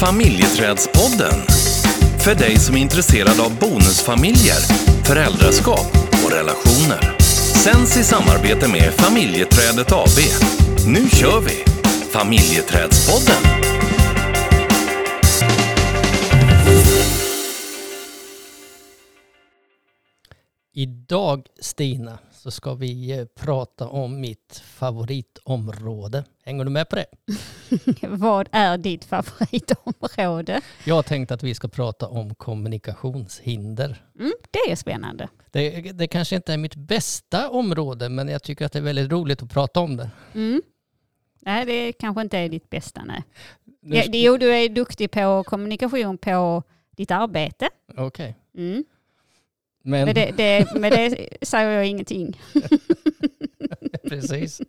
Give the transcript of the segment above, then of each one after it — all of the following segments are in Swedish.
Familjeträdspodden. För dig som är intresserad av bonusfamiljer, föräldraskap och relationer. Sänds i samarbete med Familjeträdet AB. Nu kör vi! Familjeträdspodden. Idag Stina så ska vi eh, prata om mitt favoritområde. Hänger du med på det? Vad är ditt favoritområde? Jag har tänkt att vi ska prata om kommunikationshinder. Mm, det är spännande. Det, det kanske inte är mitt bästa område men jag tycker att det är väldigt roligt att prata om det. Mm. Nej, det kanske inte är ditt bästa. Nej. Nu jo, du är duktig på kommunikation på ditt arbete. Okej. Mm. Men, Men, det, det, men det säger jag ingenting. precis.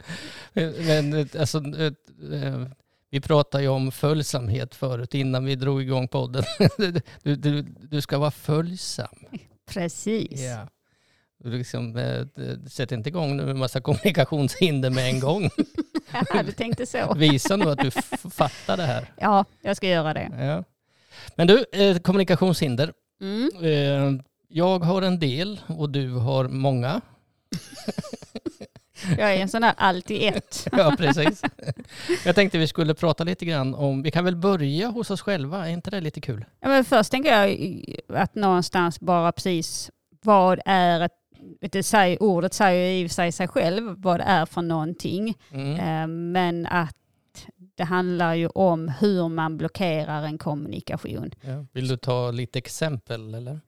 Men alltså, eh, eh, vi pratade ju om följsamhet förut innan vi drog igång podden. Du, du, du ska vara följsam. Precis. Ja. Du liksom, eh, sätt inte igång nu med massa kommunikationshinder med en gång. Ja, du tänkte så. Visa nu att du fattar det här. Ja, jag ska göra det. Ja. Men du, kommunikationshinder. Mm. Jag har en del och du har många. Jag är en sån där allt i ett. Ja, precis. Jag tänkte vi skulle prata lite grann om, vi kan väl börja hos oss själva, är inte det lite kul? Ja, men först tänker jag att någonstans bara precis vad är ett det säger, ordet säger i och för sig sig själv vad det är för någonting. Mm. Eh, Men att det handlar ju om hur man blockerar en kommunikation. Ja. Vill du ta lite exempel eller?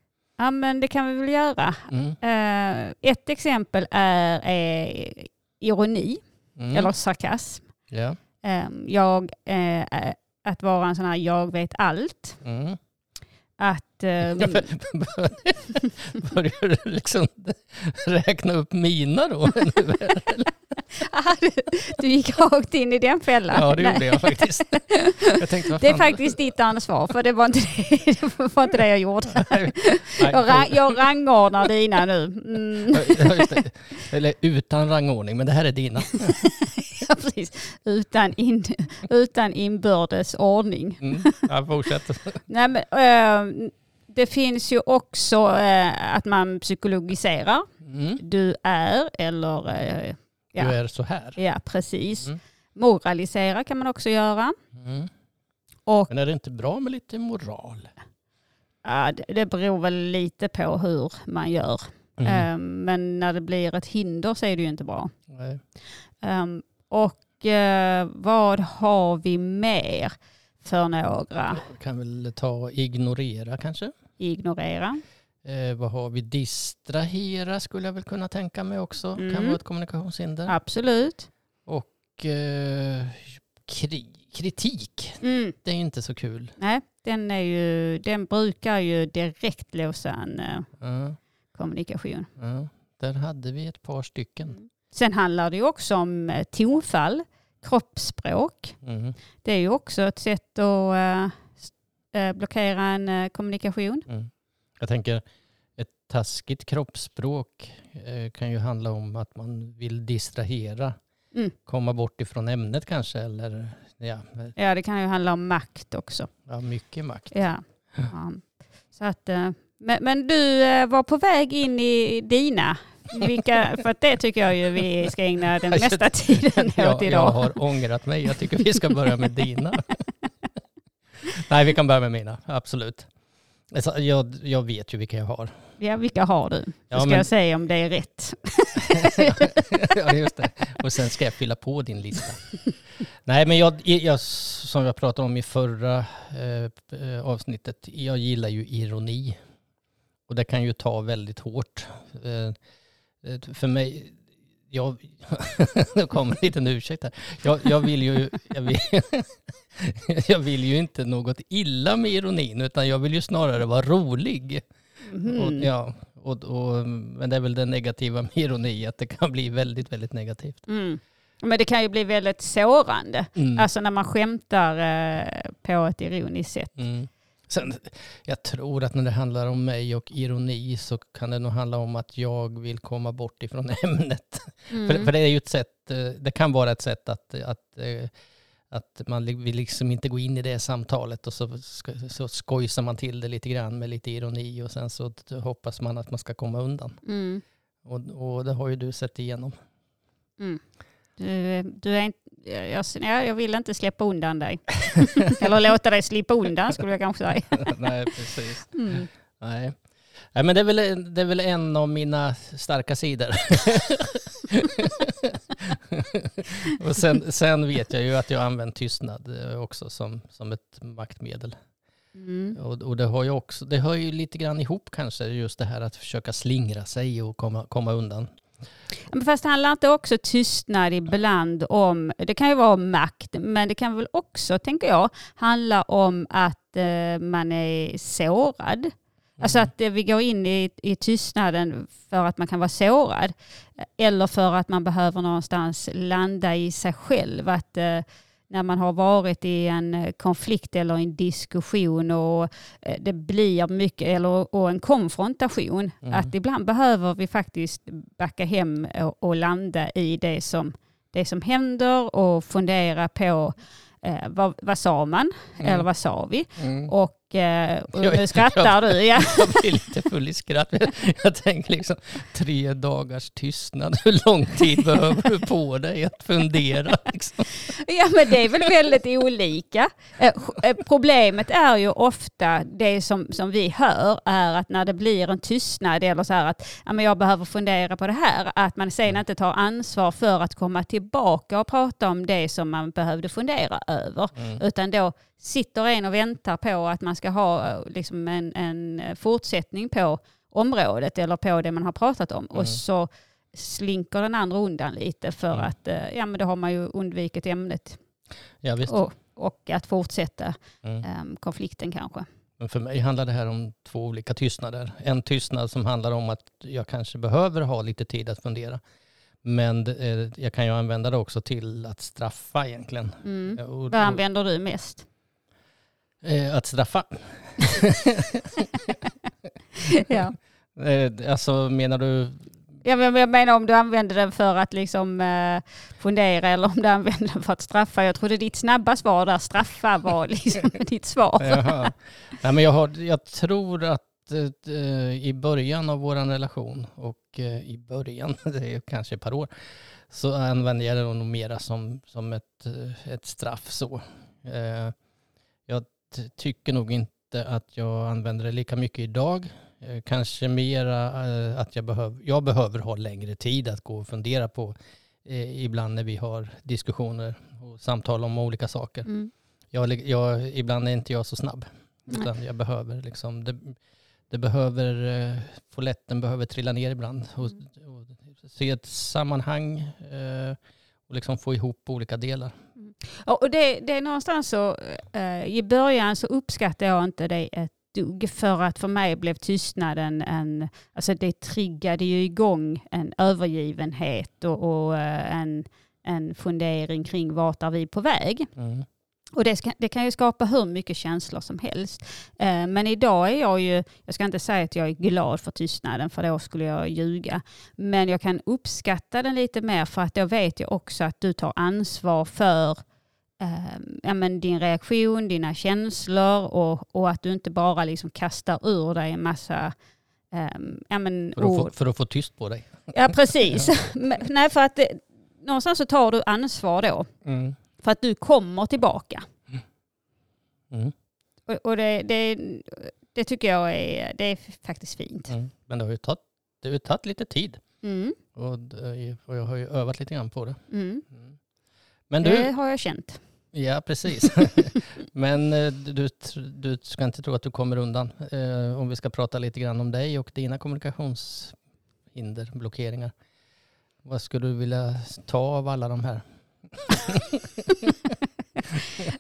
Ja men det kan vi väl göra. Mm. Eh, Ett exempel är, är ironi Mm. eller sarkasm. Eh, Jag, eh, att vara en sån här jag vet allt. Mm. Att, eh, Börjar du liksom räkna upp mina då? Aha, du, du gick rakt in i den fällan. Ja, det Nej. gjorde jag faktiskt. Jag tänkte, Det är faktiskt ditt ansvar, för det var inte det, det, var inte det jag gjorde. Nej, Jag, rang, jag rangordnar dina nu. Mm, Ja. Eller utan rangordning, men det här är dina. ja, precis. Utan, in, utan inbördes ordning. Mm. Ja, fortsätt. Nej, men, eh, det finns ju också eh, att man psykologiserar. Mm. Du är eller... Du ja, är så här. ja, precis. Mm. Moralisera kan man också göra. Mm. Och Men är det inte bra med lite moral? ja, det, det beror väl lite på hur man gör. Mm. Eh, men när det blir ett hinder så är det ju inte bra. Um, och eh, vad har vi mer för några? Kan väl ta ignorera kanske? Ignorera. Eh, vad har vi? Distrahera skulle jag väl kunna tänka mig också. Kan Mm. vara ett kommunikationshinder. Absolut. Och eh, kri kritik. Mm. Det är inte så kul. Nej, den, är ju, den brukar ju direkt låsa en eh, Ja, kommunikation. ja. Där hade vi ett par stycken. Sen handlar det också om eh, tonfall, kroppsspråk. Mm. Det är ju också ett sätt att eh, eh, blockera en kommunikation. Mm. Jag tänker ett taskigt kroppsspråk kan ju handla om att man vill distrahera. Mm. Komma bort ifrån ämnet kanske eller ja, Ja, det kan ju handla om makt också. ja mycket makt. Ja. ja. Så att, men, men du var på väg in i dina. Vilka, för det tycker jag ju vi ska ägna den mesta tiden åt jag, idag. jag har ångrat mig. Jag tycker vi ska börja med dina. Nej, vi kan börja med mina. Absolut. Alltså, jag, jag vet ju vilka jag har. Ja, vilka har du? Så Ja, ska men- jag säga om det är rätt. ja, just det. Och sen ska jag fylla på din lista. Nej, men jag, jag, som jag pratade om i förra eh, avsnittet, jag gillar ju ironi. Och det kan ju ta väldigt hårt. Eh, för mig, jag, det kommer en liten ursäkt här. Jag, jag, vill ju, jag, vill, jag vill ju inte något illa med ironin, utan jag vill ju snarare vara rolig. Och, Mhm. ja, och, och, men det är väl det negativa med ironi, att det kan bli väldigt, väldigt negativt. Mm. Men det kan ju bli väldigt sårande. Mm. Alltså när man skämtar eh, på ett ironiskt sätt. Mm. Sen, jag tror att när det handlar om mig och ironi så kan det nog handla om att jag vill komma bort ifrån ämnet. Mm. För, för det är ju ett sätt, eh, det kan vara ett sätt att, att, eh, Att man vill liksom inte gå in i det samtalet och så, så skojsar man till det lite grann med lite ironi och sen så hoppas man att man ska komma undan. Mm. Och, och det har ju du sett igenom. Mm. Du, du är jag, jag, jag vill inte släppa undan dig. Eller låta dig slippa undan skulle jag kanske säga. Nej, precis. Mm. Nej. Nej, men det är, väl, det är väl en av mina starka sidor. och sen, sen vet jag ju att jag använt tystnad eh, också som, som ett maktmedel. Mm. Och, och det, har ju också, det hör ju lite grann ihop kanske, just det här att försöka slingra sig och komma, komma undan. Men fast handlar inte också tystnad ibland om, det kan ju vara om makt, men det kan väl också, tänker jag, handla om att eh, man är sårad. Alltså att eh, vi går in i, i tystnaden för att man kan vara sårad. Eller för att man behöver någonstans landa i sig själv. Att eh, när man har varit i en eh, konflikt eller en diskussion och eh, det blir mycket, eller och en konfrontation. Mm. Att ibland behöver vi faktiskt backa hem och, och landa i det som, det som händer och fundera på eh, vad, vad sa man Mm. eller vad sa vi? Mm. Och, eh, och Jag- nu skrattar du. Ja. Jag blir lite full i skratt. Jag tänker liksom tre dagars tystnad. Hur lång tid behöver du på dig att fundera? Liksom? ja, men det är väl väldigt olika. Eh, eh, Problemet är ju ofta det som, som vi hör är att när det blir en tystnad eller så här att ja, men jag behöver fundera på det här, att man sen inte tar ansvar för att komma tillbaka och prata om det som man behövde fundera över. Mm. Utan då sitter en och väntar på att man ska ha eh, liksom en, en fortsättning på området eller på det man har pratat om. Mm. Och så slinker den andra undan lite för Mm. att eh, ja, men då har man ju undvikit ämnet Ja, och, och att fortsätta Mm. em, konflikten kanske. Men för mig handlar det här om två olika tystnader. En tystnad som handlar om att jag kanske behöver ha lite tid att fundera. Men eh, jag kan ju använda det också till att straffa egentligen. Mm. Och, Vad använder du mest? Eh, att straffa? ja. Eh, alltså menar du Ja, men Jag menar om du använder den för att liksom eh, fundera eller om du använder den för att straffa. Jag trodde ditt snabba svar där, straffa, var liksom ditt svar. Jaha. Nej, men jag, har, jag tror att eh, i början av vår relation och eh, i början, det är kanske ett par år, så använder jag det nog mera som, som ett, eh, ett straff så. Eh, tycker nog inte att jag använder det lika mycket idag. Eh, kanske mera eh, att jag, behöv, jag behöver ha längre tid att gå och fundera på eh, ibland när vi har diskussioner och samtal om olika saker. Mm. Jag, jag, ibland är inte jag så snabb. Nej. Utan jag behöver liksom, det, det behöver, eh, foletten behöver trilla ner ibland. Och, och se ett sammanhang eh, och liksom få ihop olika delar. Ja, Och det, det är någonstans så, eh, i början så uppskattar jag inte det ett dugg för att för mig blev tystnaden en, alltså det triggade ju igång en övergivenhet och, och eh, en, en fundering kring vart är vi på väg. Mm. Och det, ska, det kan ju skapa hur mycket känslor som helst. Eh, men idag är jag ju, jag ska inte säga att jag är glad för tystnaden för då skulle jag ljuga. Men jag kan uppskatta den lite mer för att då vet jag också att du tar ansvar för ja, men din reaktion, dina känslor och, och att du inte bara liksom kastar ur dig en massa eh, ja, men För, att få, för att få tyst på dig. Ja, precis. Men, Nej, för att det, någonstans så tar du ansvar då. Mm. För att du kommer tillbaka. Mm. Och, och det, det, det tycker jag är, det är faktiskt fint. Mm. Men det har ju tagit, det har tagit lite tid. Mm, Och, det- och jag har ju övat lite grann på det. mm. Mm. Men Det du, har jag känt. Ja precis. Men eh, du, du ska inte tro att du kommer undan. Eh, om vi ska prata lite grann om dig och dina kommunikationshinder, blockeringar. Vad skulle du vilja ta av alla de här?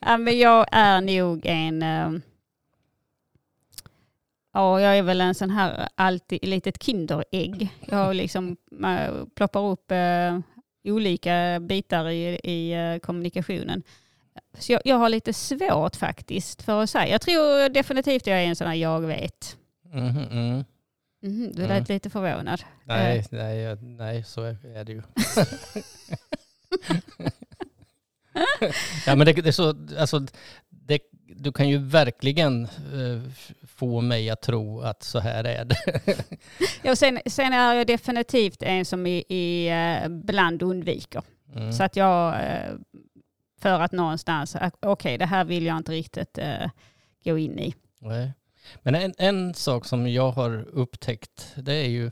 ja, men jag är nog en... eh, Ja, jag är väl en sån här alltid litet kinderägg. Jag liksom ploppar upp olika bitar i, i kommunikationen. Så jag, jag har lite svårt faktiskt för att säga. Jag tror definitivt jag är en sån här jag vet. Mhm, mm. Mhm, du lät Mm. lite förvånad. Nej, nej, jag- nej, så är det ju. ja, men det, det är så, alltså, det, du kan ju verkligen eh, få mig att tro att så här är det. ja, sen, sen är jag definitivt en som i, i eh, undviker. Mm. Så att jag, eh, för att någonstans, okej okay, det här vill jag inte riktigt eh, gå in i. Nej. Men en, en sak som jag har upptäckt, det är ju,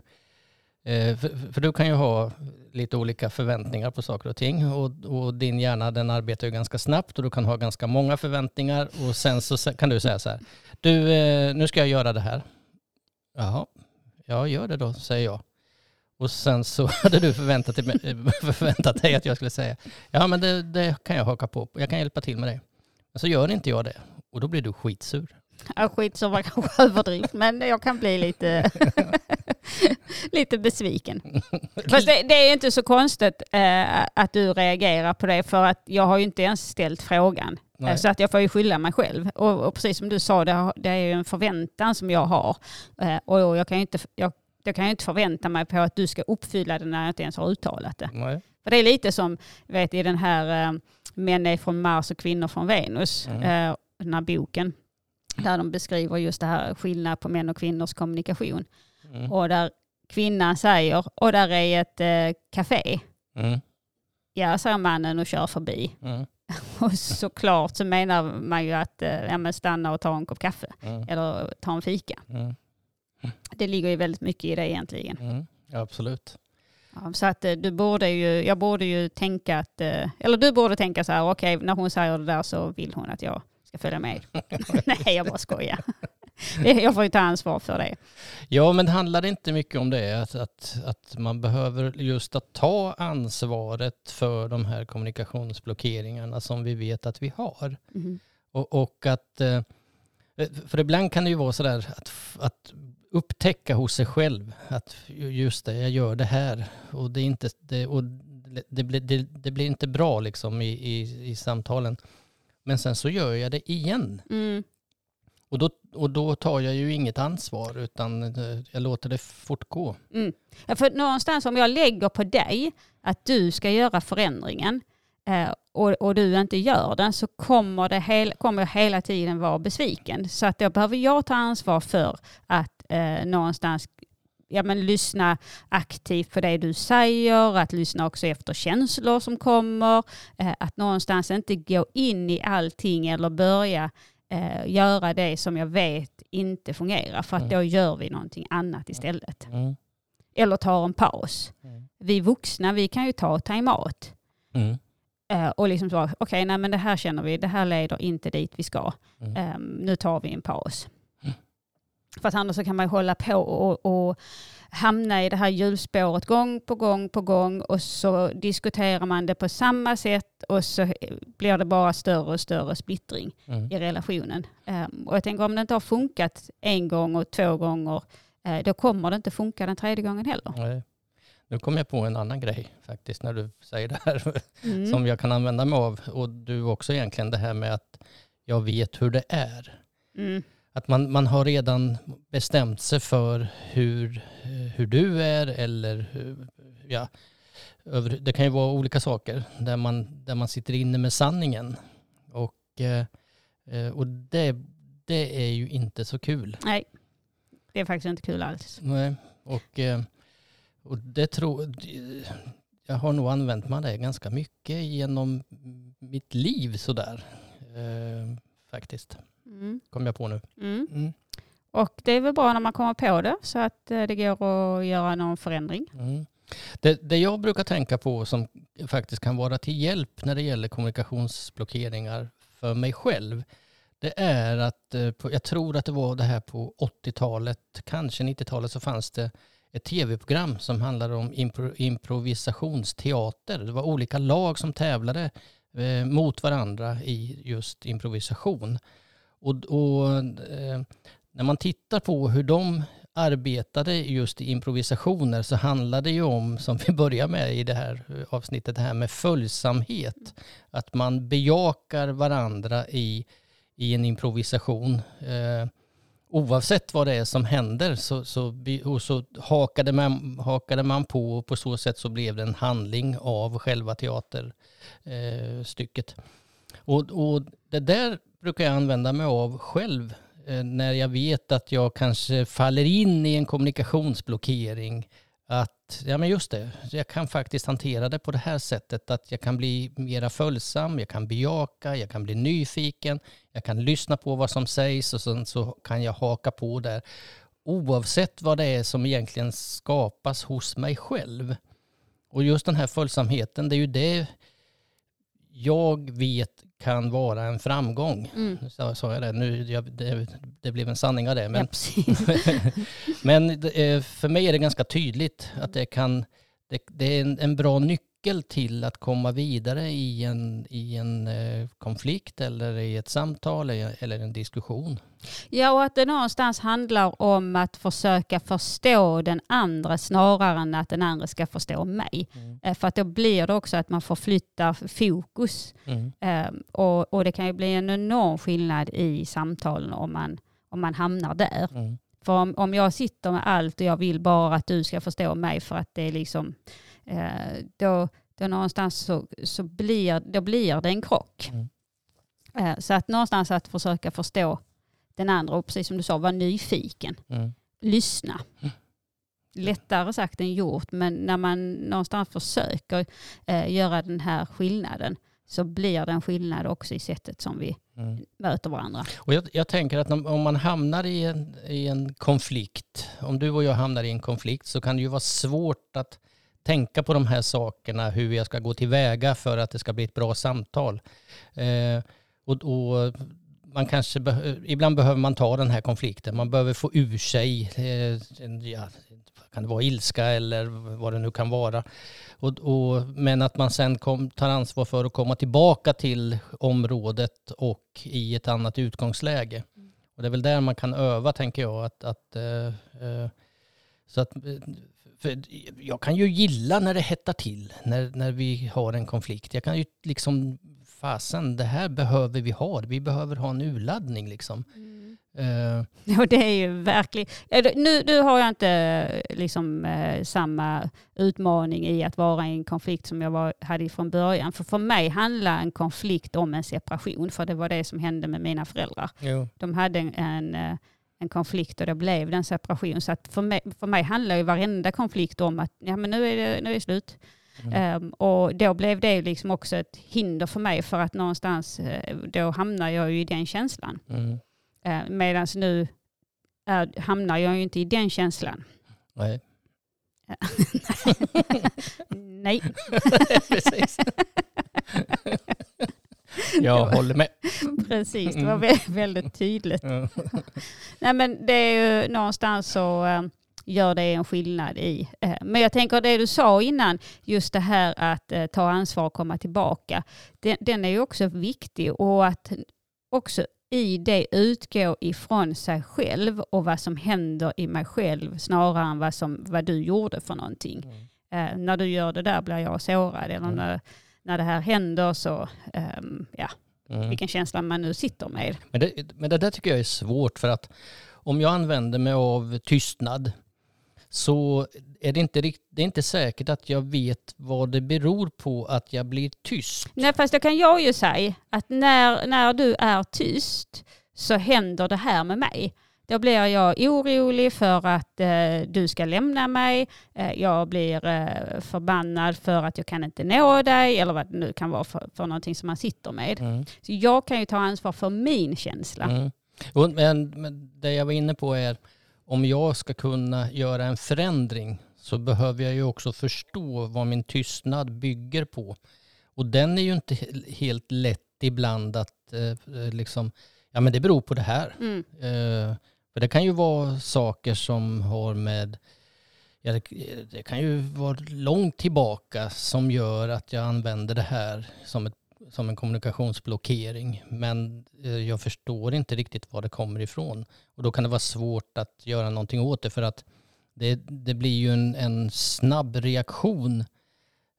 eh, för, för, du kan ju ha lite olika förväntningar på saker och ting och, och, din hjärna den arbetar ju ganska snabbt och du kan ha ganska många förväntningar och sen så kan du säga så här, du eh, nu ska jag göra det här. Jaha, ja gör det då, säger jag. Och sen så hade du förväntat dig, förväntat dig att jag skulle säga, ja men det, det kan jag haka på, jag kan hjälpa till med det. Men så gör inte jag det och då blir du skitsur. Ja, skit som var kanske överdrift, men jag kan bli lite, lite besviken. Fast det, det är inte så konstigt eh, att du reagerar på det, för att jag har ju inte ens ställt frågan. Nej. Så att jag får ju skylla mig själv. Och, och precis som du sa, det, det är ju en förväntan som jag har. Eh, och jag kan ju inte, jag, jag kan ju inte förvänta mig på att du ska uppfylla det när jag inte ens har uttalat det. Nej. För det är lite som vet, i den här eh, Män är från Mars och kvinnor från Venus, mm. eh, den här boken där de beskriver just det här skillnad på män och kvinnors kommunikation. Mm. Och där kvinnan säger, och där är ett eh, café. Mm. Ja, säger mannen och kör förbi. Mm. och såklart så menar man ju att eh, ja, stanna och ta en kopp kaffe. Mm. Eller ta en fika. Det ligger ju väldigt mycket i det egentligen. Mm. Absolut. Ja, så att eh, du borde ju, jag borde ju tänka att, eh, eller du borde tänka så här, okej okay, när hon säger det där så vill hon att jag ska följa med. Nej, jag bara skojar. jag får ju ta ansvar för det. Ja, men handlar det inte mycket om det? Att, att, att man behöver just att ta ansvaret för de här kommunikationsblockeringarna som vi vet att vi har. Mm. Och, och, att, eh, för ibland kan det ju vara sådär att, att upptäcka hos sig själv att just det, jag gör det här och det, är inte, det, och det, blir, det, det blir inte bra liksom i, i, i samtalen. Men sen så gör jag det igen. Mm. Och, då, och då tar jag ju inget ansvar utan eh, jag låter det fortgå. Mm. Ja, för någonstans om jag lägger på dig att du ska göra förändringen eh, och, och, du inte gör den så kommer, det hel, kommer jag hela tiden vara besviken. Så att då behöver jag ta ansvar för att eh, någonstans ja, men lyssna aktivt på det du säger, att lyssna också efter känslor som kommer, eh, att någonstans inte gå in i allting eller börja eh, göra det som jag vet inte fungerar för att mm. då gör vi någonting annat istället. Mm. Eller tar en paus. Mm. Vi vuxna vi kan ju ta time-out. Mm. Uh, och liksom så, okej, okay, nej men det här känner vi, det här leder inte dit vi ska. Um, nu tar vi en paus. För att annars så kan man hålla på och, och hamna i det här hjulspåret gång på gång på gång och så diskuterar man det på samma sätt och så blir det bara större och större splittring mm. i relationen. Um, och jag tänker om det inte har funkat en gång och två gånger uh, då kommer det inte funka den tredje gången heller. Nej. Nu kom jag på en annan grej faktiskt när du säger det här mm. som jag kan använda mig av och du också egentligen det här med att jag vet hur det är. Mm att man, man har redan bestämt sig för hur, hur du är eller ja, över, det kan ju vara olika saker där man, där man sitter inne med sanningen. Och, eh, och det, det är ju inte så kul. Nej, det är faktiskt inte kul alls. Nej, och, eh, och det tror jag har nog använt mig av det ganska mycket genom mitt liv sådär. Eh, faktiskt. Mm. Kom jag på nu. Mm. Mm. Och det är väl bra när man kommer på det så att eh, det går att göra någon förändring. Mm. Det, det jag brukar tänka på som faktiskt kan vara till hjälp när det gäller kommunikationsblockeringar för mig själv, det är att, eh, jag tror att det var det här på 80-talet, kanske 90-talet, så fanns det ett tv-program som handlade om impro, improvisationsteater. Det var olika lag som tävlade eh, mot varandra i just improvisation. Och, och eh, när man tittar på hur de arbetade just i improvisationer så handlar det ju om, som vi börjar med i det här avsnittet, det här med följsamhet. Att man bejakar varandra i, i en improvisation. Eh, oavsett vad det är som händer så, så, och så hakade, man, hakade man på och på så sätt så blev det en handling av själva teaterstycket. Eh och, och det där brukar jag använda mig av själv eh, när jag vet att jag kanske faller in i en kommunikationsblockering. Att, ja men just det, jag kan faktiskt hantera det på det här sättet. Att jag kan bli mera följsam, jag kan bejaka, jag kan bli nyfiken, jag kan lyssna på vad som sägs och sen så kan jag haka på där. Oavsett vad det är som egentligen skapas hos mig själv. Och just den här följsamheten, det är ju det jag vet kan vara en framgång. Mm. Nu sa, jag det, nu, jag, det, det blev en sanning av det. Men, men är- för mig är det ganska tydligt att det, kan, det, det är en, en bra nyckel till att komma vidare i en, i en eh, konflikt eller i ett samtal eller en diskussion. Ja, och att det någonstans handlar om att försöka förstå den andra snarare än att den andra ska förstå mig. Eh, För att då blir det också att man förflyttar fokus. Mm. Eh, Och, och det kan ju bli en enorm skillnad i samtalen om man, om man hamnar där. Mm. För om, om jag sitter med allt och jag vill bara att du ska förstå mig för att det är liksom, eh, då, då någonstans så, så blir, då blir det en krock. Mm. Eh, så att någonstans att försöka förstå den andra och precis som du sa, vara nyfiken, Mm. lyssna. Mm. Lättare sagt än gjort, men när man någonstans försöker eh, göra den här skillnaden så blir det en skillnad också i sättet som vi Mm. möter varandra. Och jag, jag tänker att om, om man hamnar i en, i en konflikt, om du och jag hamnar i en konflikt så kan det ju vara svårt att tänka på de här sakerna, hur jag ska gå tillväga för att det ska bli ett bra samtal. Eh, och, och man kanske beh- ibland behöver man ta den här konflikten, man behöver få ur sig, eh, ja, kan det vara ilska eller vad det nu kan vara. Och, och, men att man sen kom, tar ansvar för att komma tillbaka till området och i ett annat utgångsläge. Och det är väl där man kan öva, tänker jag. Att, att, eh, eh, så att, eh, jag kan ju gilla när det hettar till, när, när vi har en konflikt. Jag kan ju liksom, fasen, det här behöver vi ha. Vi behöver ha en urladdning liksom. Eh, Och det är ju verkligen... Nu, nu har jag inte liksom, eh, samma utmaning i att vara i en konflikt som jag var, hade från början. För för mig handlar en konflikt om en separation, för det var det som hände med mina föräldrar. jo. De hade en, en, eh, en konflikt och det blev det en separation. Så att för, mig, för mig handlar ju varenda konflikt om att ja, men nu, är det, nu är det slut. Mm. Ehm, och då blev det liksom också ett hinder för mig för att någonstans, eh, då hamnar jag ju i den känslan. Mm. Eh, Medan nu är, hamnar jag ju inte i den känslan. Nej. Nej, Precis. jag håller med. precis. Det var vä- väldigt tydligt. Ja. Nej, men det är ju någonstans så eh, gör det en skillnad i. eh, Men jag tänker det du sa innan, just det här att eh, ta ansvar och komma tillbaka. Den, den är ju också viktig och att också i det utgå ifrån sig själv och vad som händer i mig själv snarare än vad, som, vad du gjorde för någonting. Eh, när du gör det där blir jag sårad eller Mm. när, när det här händer så, ehm, ja, Mm. vilken känsla man nu sitter med. Men, det, men det där tycker jag är svårt för att om jag använder mig av tystnad så är det inte, rikt, det är inte säkert att jag vet vad det beror på att jag blir tyst. Nej, fast det kan jag ju säga att när, när du är tyst så händer det här med mig. Då blir jag orolig för att eh, du ska lämna mig. Eh, jag blir eh, förbannad för att jag kan inte nå dig eller vad det nu kan vara för, för någonting som man sitter med. Mm. Så jag kan ju ta ansvar för min känsla. Mm. Och, men, men det jag var inne på är om jag ska kunna göra en förändring så behöver jag ju också förstå vad min tystnad bygger på. Och den är ju inte he- helt lätt ibland att eh, liksom, ja men det beror på det här. Mm. Eh, för det kan ju vara saker som har med, ja, det, det kan ju vara långt tillbaka som gör att jag använder det här som, ett, som en kommunikationsblockering. Men eh, jag förstår inte riktigt var det kommer ifrån. Och då kan det vara svårt att göra någonting åt det för att det, det blir ju en, en snabb reaktion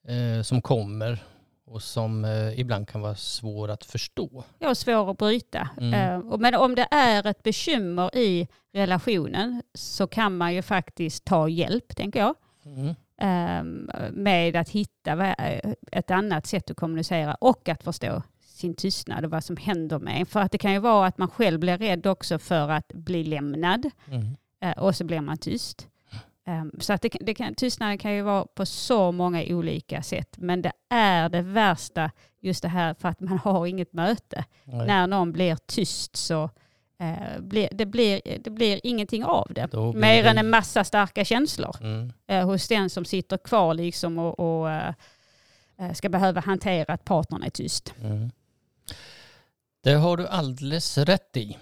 eh, som kommer. och som eh, ibland kan vara svår att förstå. Ja, svår att bryta. Mm. Eh, Men om det är ett bekymmer i relationen så kan man ju faktiskt ta hjälp, tänker jag. Mm. Ehm, med att hitta ett annat sätt att kommunicera och att förstå sin tystnad och vad som händer med. För att det kan ju vara att man själv blir rädd också för att bli lämnad Mm. eh, och så blir man tyst. Ehm, Så att det, det kan, tystnaden kan ju vara på så många olika sätt. Men det är det värsta, just det här för att man har inget möte. Nej. När någon blir tyst så blir, det, blir, det blir ingenting av det. Blir Mer det- än en massa starka känslor Mm. eh, hos den som sitter kvar liksom och, och eh, eh, ska behöva hantera att partnern är tyst. Mm. Det har du alldeles rätt i.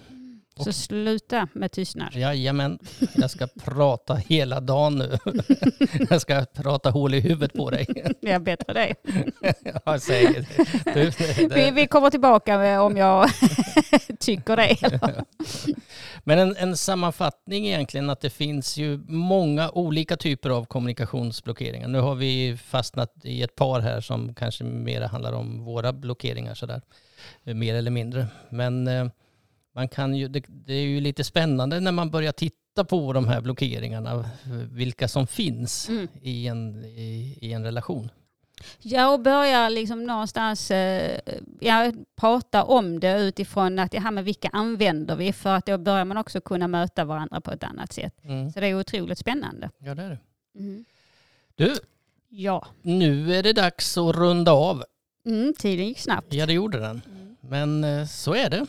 Så sluta med tystnad. Jajamän, jag ska prata hela dagen nu. Jag ska prata hål i huvudet på dig. Det är bättre det. Jag säger det. Du, Vi, det. vi kommer tillbaka om jag tycker det. Men en, en sammanfattning egentligen att det finns ju många olika typer av kommunikationsblockeringar. Nu har vi fastnat i ett par här som kanske mer handlar om våra blockeringar sådär. Mer eller mindre. Men eh, man kan ju, det, det är ju lite spännande när man börjar titta på de här blockeringarna. Vilka som finns Mm. i, en, i, i en relation. Ja, och börja liksom någonstans eh, ja, prata om det utifrån att ja, men vilka använder vi? För att då börjar man också kunna möta varandra på ett annat sätt. Mm. Så det är otroligt spännande. Ja, det är det. Mm. Du, Ja, nu är det dags att runda av. mm, tiden gick snabbt. Ja, det gjorde den. Men eh, så är det.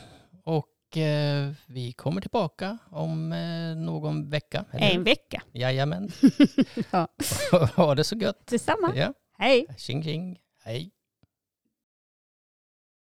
Eh, vi kommer tillbaka om eh, någon vecka. eller? En vecka. Jajamän. Ja. ha det så gött. Detsamma. Ja. Hej. Tjing tjing. Hej.